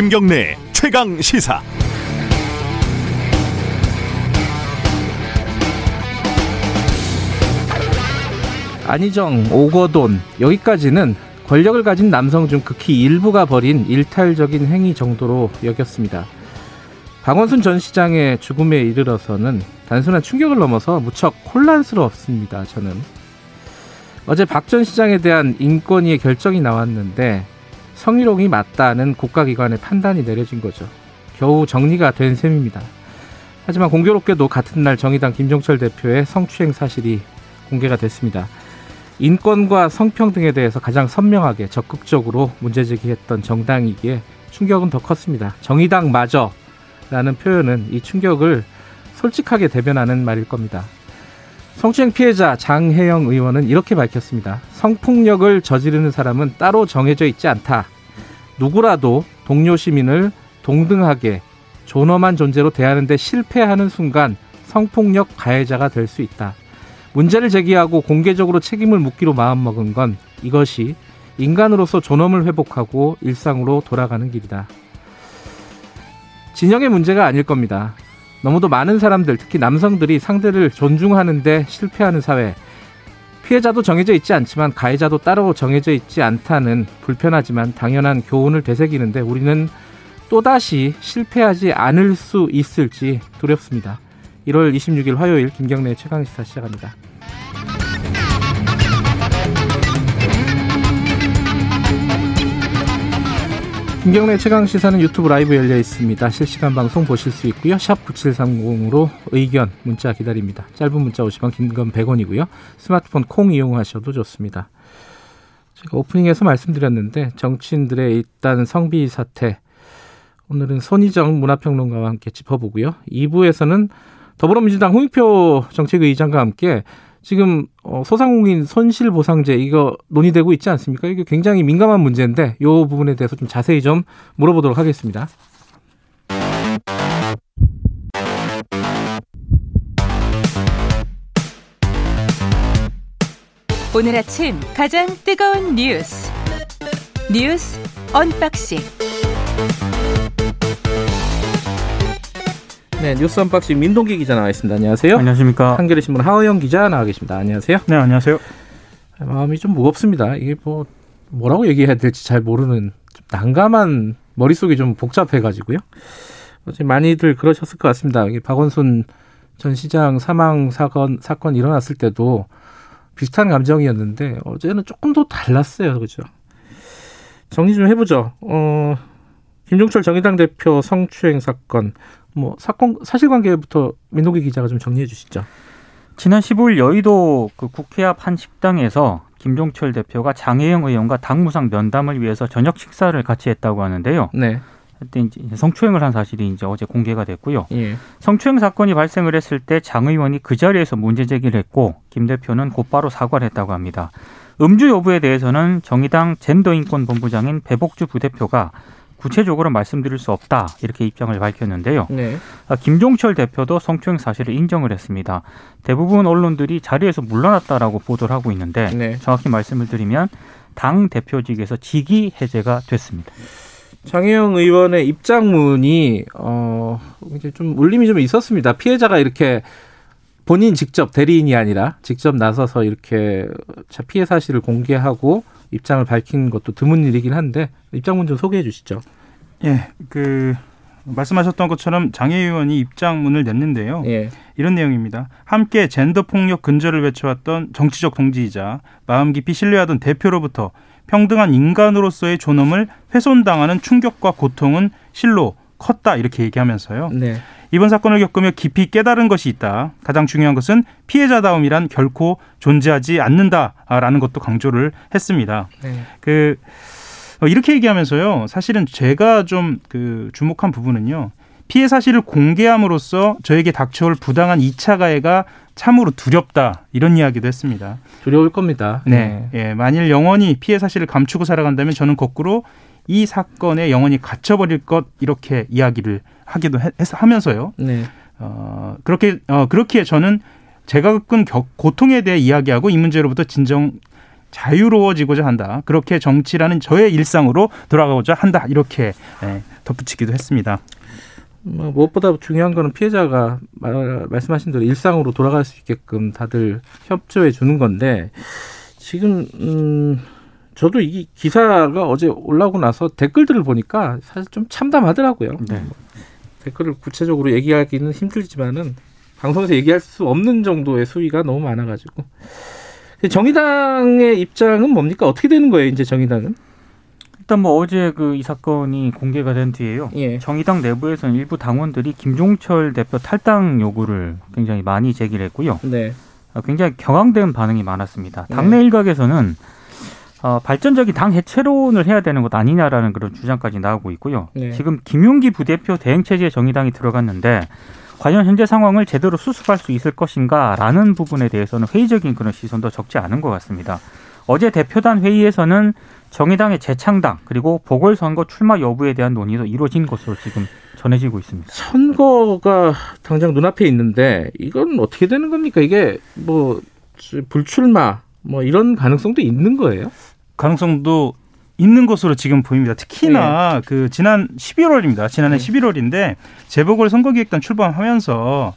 김경래 최강 시사. 안희정, 오거돈 여기까지는 권력을 가진 남성 중 극히 일부가 벌인 일탈적인 행위 정도로 여겼습니다. 박원순 전 시장의 죽음에 이르러서는 단순한 충격을 넘어서 무척 혼란스러웠습니다. 저는 어제 박 전 시장에 대한 인권위의 결정이 나왔는데 성희롱이 맞다는 국가기관의 판단이 내려진 거죠. 겨우 정리가 된 셈입니다. 하지만 공교롭게도 같은 날 정의당 김종철 대표의 성추행 사실이 공개가 됐습니다. 인권과 성평등에 대해서 가장 선명하게 적극적으로 문제 제기했던 정당이기에 충격은 더 컸습니다. 정의당마저 라는 표현은 이 충격을 솔직하게 대변하는 말일 겁니다. 성추행 피해자 장혜영 의원은 이렇게 밝혔습니다. 성폭력을 저지르는 사람은 따로 정해져 있지 않다. 누구라도 동료 시민을 동등하게 존엄한 존재로 대하는데 실패하는 순간 성폭력 가해자가 될 수 있다. 문제를 제기하고 공개적으로 책임을 묻기로 마음먹은 건 이것이 인간으로서 존엄을 회복하고 일상으로 돌아가는 길이다. 진영의 문제가 아닐 겁니다. 너무도 많은 사람들, 특히 남성들이 상대를 존중하는데 실패하는 사회. 피해자도 정해져 있지 않지만 가해자도 따로 정해져 있지 않다는 불편하지만 당연한 교훈을 되새기는데 우리는 또다시 실패하지 않을 수 있을지 두렵습니다. 1월 26일 화요일 김경래 최강시사 시작합니다. 김경래 최강 시사는 유튜브 라이브 열려 있습니다. 실시간 방송 보실 수 있고요. 샵 9730으로 의견 문자 기다립니다. 짧은 문자 50원, 긴 건 100원이고요. 스마트폰 콩 이용하셔도 좋습니다. 제가 오프닝에서 말씀드렸는데 정치인들의 일단 성비 사태 오늘은 손희정 문화평론가와 함께 짚어보고요. 2부에서는 더불어민주당 홍익표 정책의장과 함께 지금 어, 소상공인 손실 보상제 이거 논의되고 있지 않습니까? 이게 굉장히 민감한 문제인데 이 부분에 대해서 좀 자세히 좀 물어보도록 하겠습니다. 오늘 아침 가장 뜨거운 뉴스 뉴스 언박싱 네, 뉴스 언박싱 민동기 기자 나와 있습니다. 안녕하세요. 안녕하십니까. 한겨레 신문 하어영 기자 나와 계십니다. 안녕하세요. 네, 안녕하세요. 마음이 좀 무겁습니다. 이게 뭐 뭐라고 얘기해야 될지 잘 모르는 좀 난감한 머릿속이 좀 복잡해가지고요. 어제 많이들 그러셨을 것 같습니다. 이게 박원순 전 시장 사망 사건 사건 일어났을 때도 비슷한 감정이었는데 어제는 조금 더 달랐어요, 그렇죠? 정리 좀 해보죠. 어, 김종철 정의당 대표 성추행 사건 뭐 사건 사실관계부터 민동기 기자가 좀 정리해 주시죠. 지난 15일 여의도 그 국회 앞 한 식당에서 김종철 대표가 장혜영 의원과 당무상 면담을 위해서 저녁 식사를 같이 했다고 하는데요. 네. 그때 이제 성추행을 한 사실이 이제 어제 공개가 됐고요. 예. 성추행 사건이 발생을 했을 때 장 의원이 그 자리에서 문제 제기를 했고 김 대표는 곧바로 사과를 했다고 합니다. 음주 여부에 대해서는 정의당 젠더인권본부장인 배복주 부대표가 구체적으로 말씀드릴 수 없다 이렇게 입장을 밝혔는데요. 네. 아, 김종철 대표도 성추행 사실을 인정을 했습니다. 대부분 언론들이 자리에서 물러났다라고 보도를 하고 있는데 네. 정확히 말씀을 드리면 당 대표직에서 직위 해제가 됐습니다. 장혜영 의원의 입장문이 어 이제 좀 울림이 좀 있었습니다. 피해자가 이렇게 본인 직접 대리인이 아니라 직접 나서서 이렇게 피해 사실을 공개하고 입장을 밝힌 것도 드문 일이긴 한데 입장문 좀 소개해 주시죠. 예, 그 말씀하셨던 것처럼 장애 의원이 입장문을 냈는데요. 예. 이런 내용입니다. 함께 젠더 폭력 근절을 외쳐왔던 정치적 동지이자 마음 깊이 신뢰하던 대표로부터 평등한 인간으로서의 존엄을 훼손당하는 충격과 고통은 실로 컸다 이렇게 얘기하면서요. 네. 이번 사건을 겪으며 깊이 깨달은 것이 있다. 가장 중요한 것은 피해자다움이란 결코 존재하지 않는다라는 것도 강조를 했습니다. 네. 그 어, 이렇게 얘기하면서요. 사실은 제가 좀 그 주목한 부분은요. 피해 사실을 공개함으로써 저에게 닥쳐올 부당한 2차 가해가 참으로 두렵다 이런 이야기도 했습니다. 두려울 겁니다. 네, 예, 만일 영원히 피해 사실을 감추고 살아간다면 저는 거꾸로 이 사건에 영원히 갇혀버릴 것 이렇게 이야기를 하기도 해, 하면서요. 네. 어, 그렇게 어, 그렇기에 저는 제가 겪은 겨, 고통에 대해 이야기하고 이 문제로부터 진정 자유로워지고자 한다. 그렇게 정치라는 저의 일상으로 돌아가고자 한다. 이렇게 예, 덧붙이기도 했습니다. 뭐 무엇보다 중요한 거는 피해자가 말, 말씀하신 대로 일상으로 돌아갈 수 있게끔 다들 협조해 주는 건데 지금 음 저도 이 기사가 어제 올라오고 나서 댓글들을 보니까 사실 좀 참담하더라고요. 네. 댓글을 구체적으로 얘기하기는 힘들지만은 방송에서 얘기할 수 없는 정도의 수위가 너무 많아가지고 정의당의 입장은 뭡니까 어떻게 되는 거예요 이제 정의당은? 일단 뭐 어제 그 이 사건이 공개가 된 뒤에요. 예. 정의당 내부에서는 일부 당원들이 김종철 대표 탈당 요구를 굉장히 많이 제기를 했고요. 네. 어, 굉장히 경황된 반응이 많았습니다. 네. 당내 일각에서는 어, 발전적인 당 해체론을 해야 되는 것 아니냐라는 그런 주장까지 나오고 있고요. 네. 지금 김용기 부대표 대행 체제에 정의당이 들어갔는데 과연 현재 상황을 제대로 수습할 수 있을 것인가라는 부분에 대해서는 회의적인 그런 시선도 적지 않은 것 같습니다. 어제 대표단 회의에서는 정의당의 재창당 그리고 보궐선거 출마 여부에 대한 논의도 이루어진 것으로 지금 전해지고 있습니다. 선거가 당장 눈앞에 있는데 이건 어떻게 되는 겁니까? 이게 뭐 불출마 뭐 이런 가능성도 있는 거예요? 가능성도 있는 것으로 지금 보입니다. 특히나 그 지난 11월입니다. 지난해 네. 11월인데 재보궐 선거기획단 출범하면서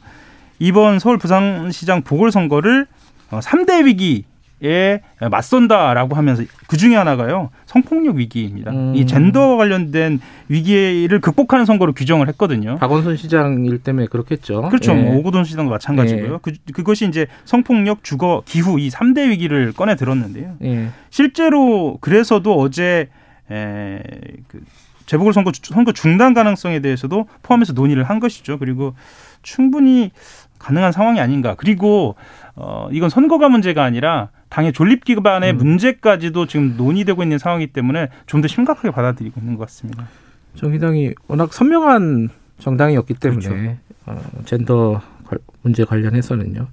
이번 서울 부산시장 보궐선거를 어, 3대 위기 에 맞선다라고 하면서 그 중에 하나가요 성폭력 위기입니다. 음. 이 젠더와 관련된 위기를 극복하는 선거로 규정을 했거든요. 박원순 시장 일 때문에 그렇겠죠. 그렇죠. 예. 뭐 오고돈 시장도 마찬가지고요. 예. 그, 그것이 이제 성폭력, 주거, 기후 이 3대 위기를 꺼내 들었는데요. 예. 실제로 그래서도 어제 에, 그 재보궐 선거 선거 중단 가능성에 대해서도 포함해서 논의를 한 것이죠. 그리고 충분히 가능한 상황이 아닌가. 그리고 어 이건 선거가 문제가 아니라 당의 존립 기반의 음. 문제까지도 지금 논의되고 있는 상황이기 때문에 좀 더 심각하게 받아들이고 있는 것 같습니다. 정의당이 워낙 선명한 정당이었기 때문에 그렇죠. 어, 젠더 관- 문제 관련해서는요.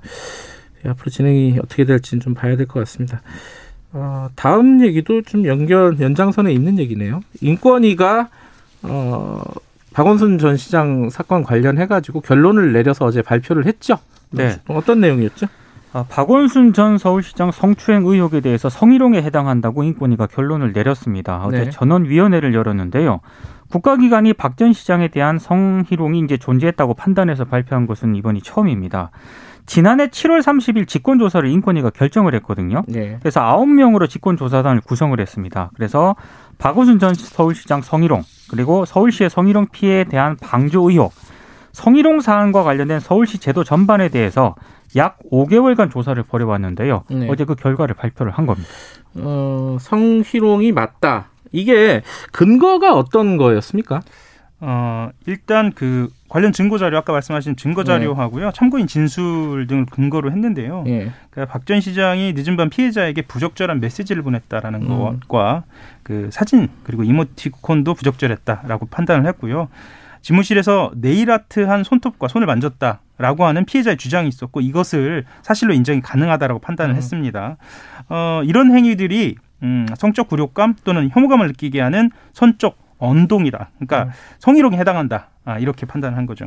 예, 앞으로 진행이 어떻게 될지는 좀 봐야 될 것 같습니다. 어, 다음 얘기도 좀 연결 연장선에 있는 얘기네요. 인권위가 어, 박원순 전 시장 사건 관련해 가지고 결론을 내려서 어제 발표를 했죠. 네. 어떤 내용이었죠? 아, 박원순 전 서울시장 성추행 의혹에 대해서 성희롱에 해당한다고 인권위가 결론을 내렸습니다. 어제 네. 전원위원회를 열었는데요. 국가기관이 박 전 시장에 대한 성희롱이 이제 존재했다고 판단해서 발표한 것은 이번이 처음입니다. 지난해 7월 30일 직권조사를 인권위가 결정을 했거든요. 네. 그래서 9명으로 직권조사단을 구성을 했습니다. 그래서 박원순 전 서울시장 성희롱, 그리고 서울시의 성희롱 피해에 대한 방조 의혹, 성희롱 사안과 관련된 서울시 제도 전반에 대해서 약 5개월간 조사를 벌여왔는데요. 네. 어제 그 결과를 발표를 한 겁니다. 어, 성희롱이 맞다. 이게 근거가 어떤 거였습니까? 어, 일단 그 관련 증거 자료 아까 말씀하신 증거 자료하고요. 참고인 진술 등을 근거로 했는데요. 예. 그러니까 박전 시장이 늦은 밤 피해자에게 부적절한 메시지를 보냈다라는 음. 것과 그 사진 그리고 이모티콘도 부적절했다라고 판단을 했고요. 지무실에서 네일아트한 손톱과 손을 만졌다라고 하는 피해자의 주장이 있었고 이것을 사실로 인정이 가능하다라고 판단을 음. 했습니다. 어, 이런 행위들이 음, 성적 굴욕감 또는 혐오감을 느끼게 하는 선적 언동이다. 그러니까 음. 성희롱에 해당한다. 아, 이렇게 판단한 거죠.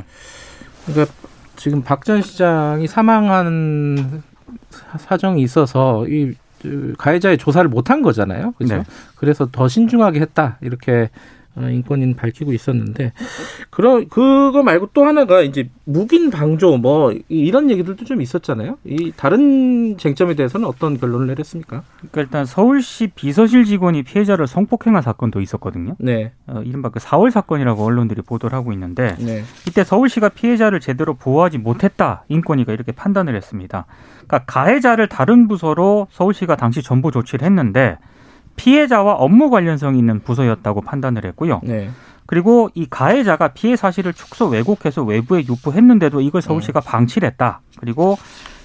그러니까 지금 박 전 시장이 사망한 사- 사정이 있어서 이 그, 가해자의 조사를 못한 거잖아요. 그렇죠? 네. 그래서 더 신중하게 했다 이렇게 어, 인권인 밝히고 있었는데 그러 그거 말고 또 하나가 이제 묵인 방조 뭐 이- 이런 얘기들도 좀 있었잖아요. 이 다른 쟁점에 대해서는 어떤 결론을 내렸습니까? 그러니까 일단 서울시 비서실 직원이 피해자를 성폭행한 사건도 있었거든요. 네, 어, 이른바 그 4월 사건이라고 언론들이 보도를 하고 있는데 네, 이때 서울시가 피해자를 제대로 보호하지 못했다 인권위가 이렇게 판단을 했습니다. 그러니까 가해자를 다른 부서로 서울시가 당시 전보 조치를 했는데 피해자와 업무 관련성이 있는 부서였다고 판단을 했고요. 네. 그리고 이 가해자가 피해 사실을 축소 왜곡해서 외부에 유포했는데도 이걸 서울시가 방치를 했다. 그리고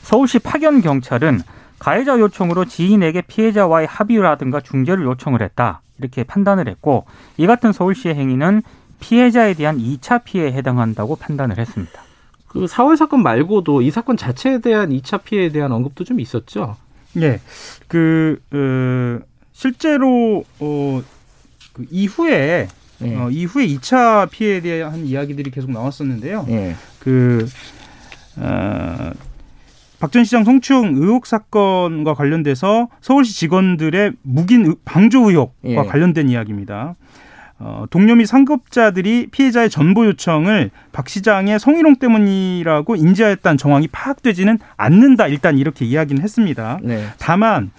서울시 파견 경찰은 가해자 요청으로 지인에게 피해자와의 합의라든가 중재를 요청을 했다. 이렇게 판단을 했고 이 같은 서울시의 행위는 피해자에 대한 2차 피해에 해당한다고 판단을 했습니다. 그 4월 사건 말고도 이 사건 자체에 대한 2차 피해에 대한 언급도 좀 있었죠. 예. 그, 어, 실제로, 어, 그 이후에, 네. 어, 이후에 2차 피해에 대한 이야기들이 계속 나왔었는데요. 예. 그, 어, 박전 시장 성추행 의혹 사건과 관련돼서 서울시 직원들의 묵인 방조 의혹과 예. 관련된 이야기입니다. 어, 동료 및 상급자들이 피해자의 전보 요청을 박 시장의 성희롱 때문이라고 인지하였다는 정황이 파악되지는 않는다. 일단 이렇게 이야기는 했습니다. 네. 다만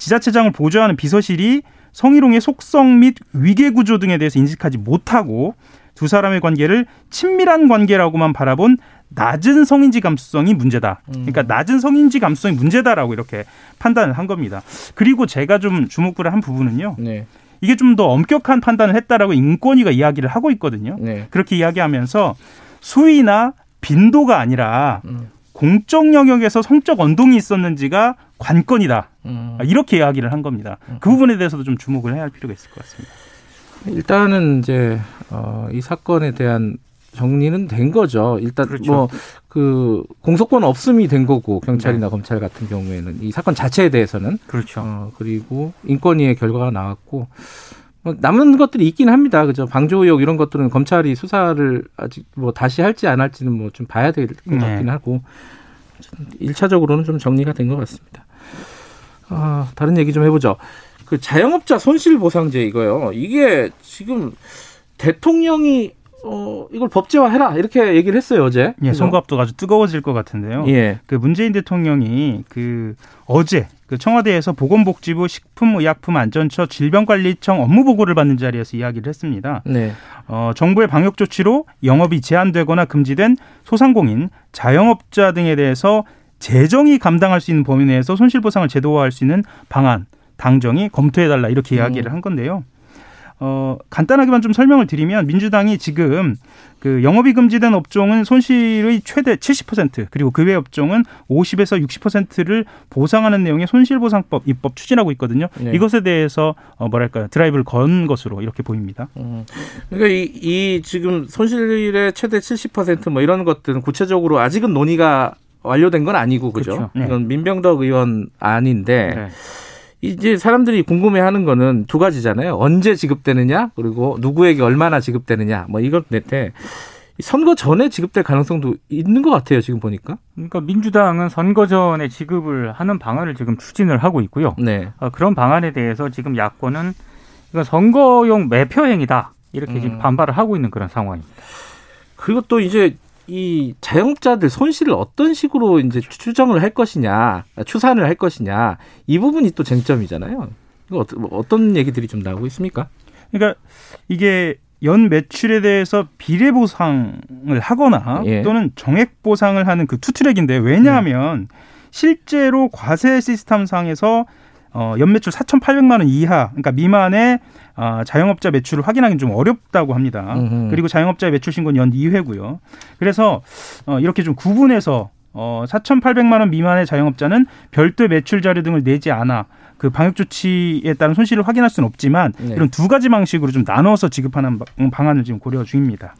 지자체장을 보좌하는 비서실이 성희롱의 속성 및 위계 구조 등에 대해서 인식하지 못하고 두 사람의 관계를 친밀한 관계라고만 바라본 낮은 성인지 감수성이 문제다. 그러니까 낮은 성인지 감수성이 문제다라고 이렇게 판단을 한 겁니다. 그리고 제가 좀 주목을 한 부분은요. 네. 이게 좀 더 엄격한 판단을 했다라고 인권위가 이야기를 하고 있거든요. 네. 그렇게 이야기하면서 수위나 빈도가 아니라 음. 공적 영역에서 성적 언동이 있었는지가 관건이다. 음. 이렇게 이야기를 한 겁니다. 그 부분에 대해서도 좀 주목을 해야 할 필요가 있을 것 같습니다. 일단은 이제 어, 이 사건에 대한 정리는 된 거죠. 일단 그렇죠. 뭐그 공소권 없음이 된 거고 경찰이나 검찰 같은 경우에는 이 사건 자체에 대해서는 그렇죠. 어, 그리고 인권위의 결과가 나왔고 뭐 남은 것들이 있긴 합니다. 그죠? 방조 의혹 이런 것들은 검찰이 수사를 아직 뭐 다시 할지 안 할지는 뭐 좀 봐야 될것 네. 같긴 하고 일차적으로는 좀 정리가 된 것 같습니다. 아, 다른 얘기 좀 해보죠. 그 자영업자 손실보상제 이거요. 이게 지금 대통령이 어 이걸 법제화해라 이렇게 얘기를 했어요 어제. 예? 선거 앞두고 아주 뜨거워질 것 같은데요. 예. 그 문재인 대통령이 그 어제 그 청와대에서 보건복지부 식품의약품안전처 질병관리청 업무 보고를 받는 자리에서 이야기를 했습니다. 네. 어, 정부의 방역 조치로 영업이 제한되거나 금지된 소상공인, 자영업자 등에 대해서 재정이 감당할 수 있는 범위 내에서 손실보상을 제도화할 수 있는 방안 당정이 검토해달라 이렇게 이야기를 한 건데요. 어, 간단하게만 좀 설명을 드리면 민주당이 지금 그 영업이 금지된 업종은 손실의 최대 70% 그리고 그 외 업종은 50에서 60%를 보상하는 내용의 손실보상법 입법 추진하고 있거든요. 네. 이것에 대해서 어, 뭐랄까요 드라이브를 건 것으로 이렇게 보입니다. 음. 그러니까 이, 이 지금 손실의 최대 70%뭐 이런 것들은 구체적으로 아직은 논의가 완료된 건 아니고 그죠? 그렇죠. 네. 이건 민병덕 의원 안인데 네. 이제 사람들이 궁금해하는 거는 두 가지잖아요. 언제 지급되느냐 그리고 누구에게 얼마나 지급되느냐 뭐 이것 넷에 선거 전에 지급될 가능성도 있는 것 같아요. 지금 보니까. 그러니까 민주당은 선거 전에 지급을 하는 방안을 지금 추진을 하고 있고요. 네. 어, 그런 방안에 대해서 지금 야권은 이건 선거용 매표 행위다 이렇게 음. 지금 반발을 하고 있는 그런 상황입니다. 그리고 또 이제 이 자영업자들 손실을 어떤 식으로 이제 추정을 할 것이냐, 추산을 할 것이냐, 이 부분이 또 쟁점이잖아요. 이거 뭐 어떤 얘기들이 좀 나오고 있습니까? 그러니까 이게 연 매출에 대해서 비례 보상을 하거나 예. 또는 정액 보상을 하는 그 투트랙인데 왜냐하면 실제로 과세 시스템상에서 어, 연매출 4,800만 원 이하, 그러니까 미만의 아, 자영업자 매출을 확인하기는 좀 어렵다고 합니다. 음흠. 그리고 자영업자의 매출 신고는 연 2회고요. 그래서 어, 이렇게 좀 구분해서 어, 4,800만 원 미만의 자영업자는 별도의 매출 자료 등을 내지 않아 그 방역 조치에 따른 손실을 확인할 수는 없지만 네. 이런 두 가지 방식으로 좀 나눠서 지급하는 방- 방안을 지금 고려 중입니다.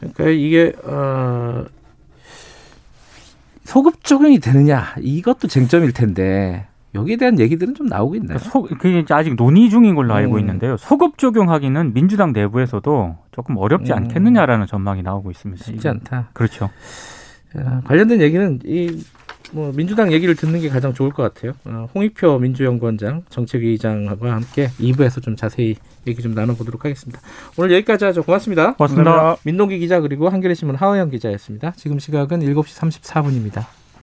그러니까 이게 어, 소급 적용이 되느냐 이것도 쟁점일 텐데 여기에 대한 얘기들은 좀 나오고 있나요? 그러니까 소, 그게 이제 아직 논의 중인 걸로 알고 음. 있는데요. 소급 적용하기는 민주당 내부에서도 조금 어렵지 음. 않겠느냐라는 전망이 나오고 있습니다. 쉽지 않다. 그렇죠. 자, 관련된 얘기는 이 뭐 민주당 얘기를 듣는 게 가장 좋을 것 같아요. 어, 홍익표 민주연구원장 정책위의장과 함께 2부에서 좀 자세히 얘기 좀 나눠보도록 하겠습니다. 오늘 여기까지 하죠. 고맙습니다. 고맙습니다. 민동기 기자 그리고 한겨레신문 하호영 기자였습니다. 지금 시각은 7시 34분입니다.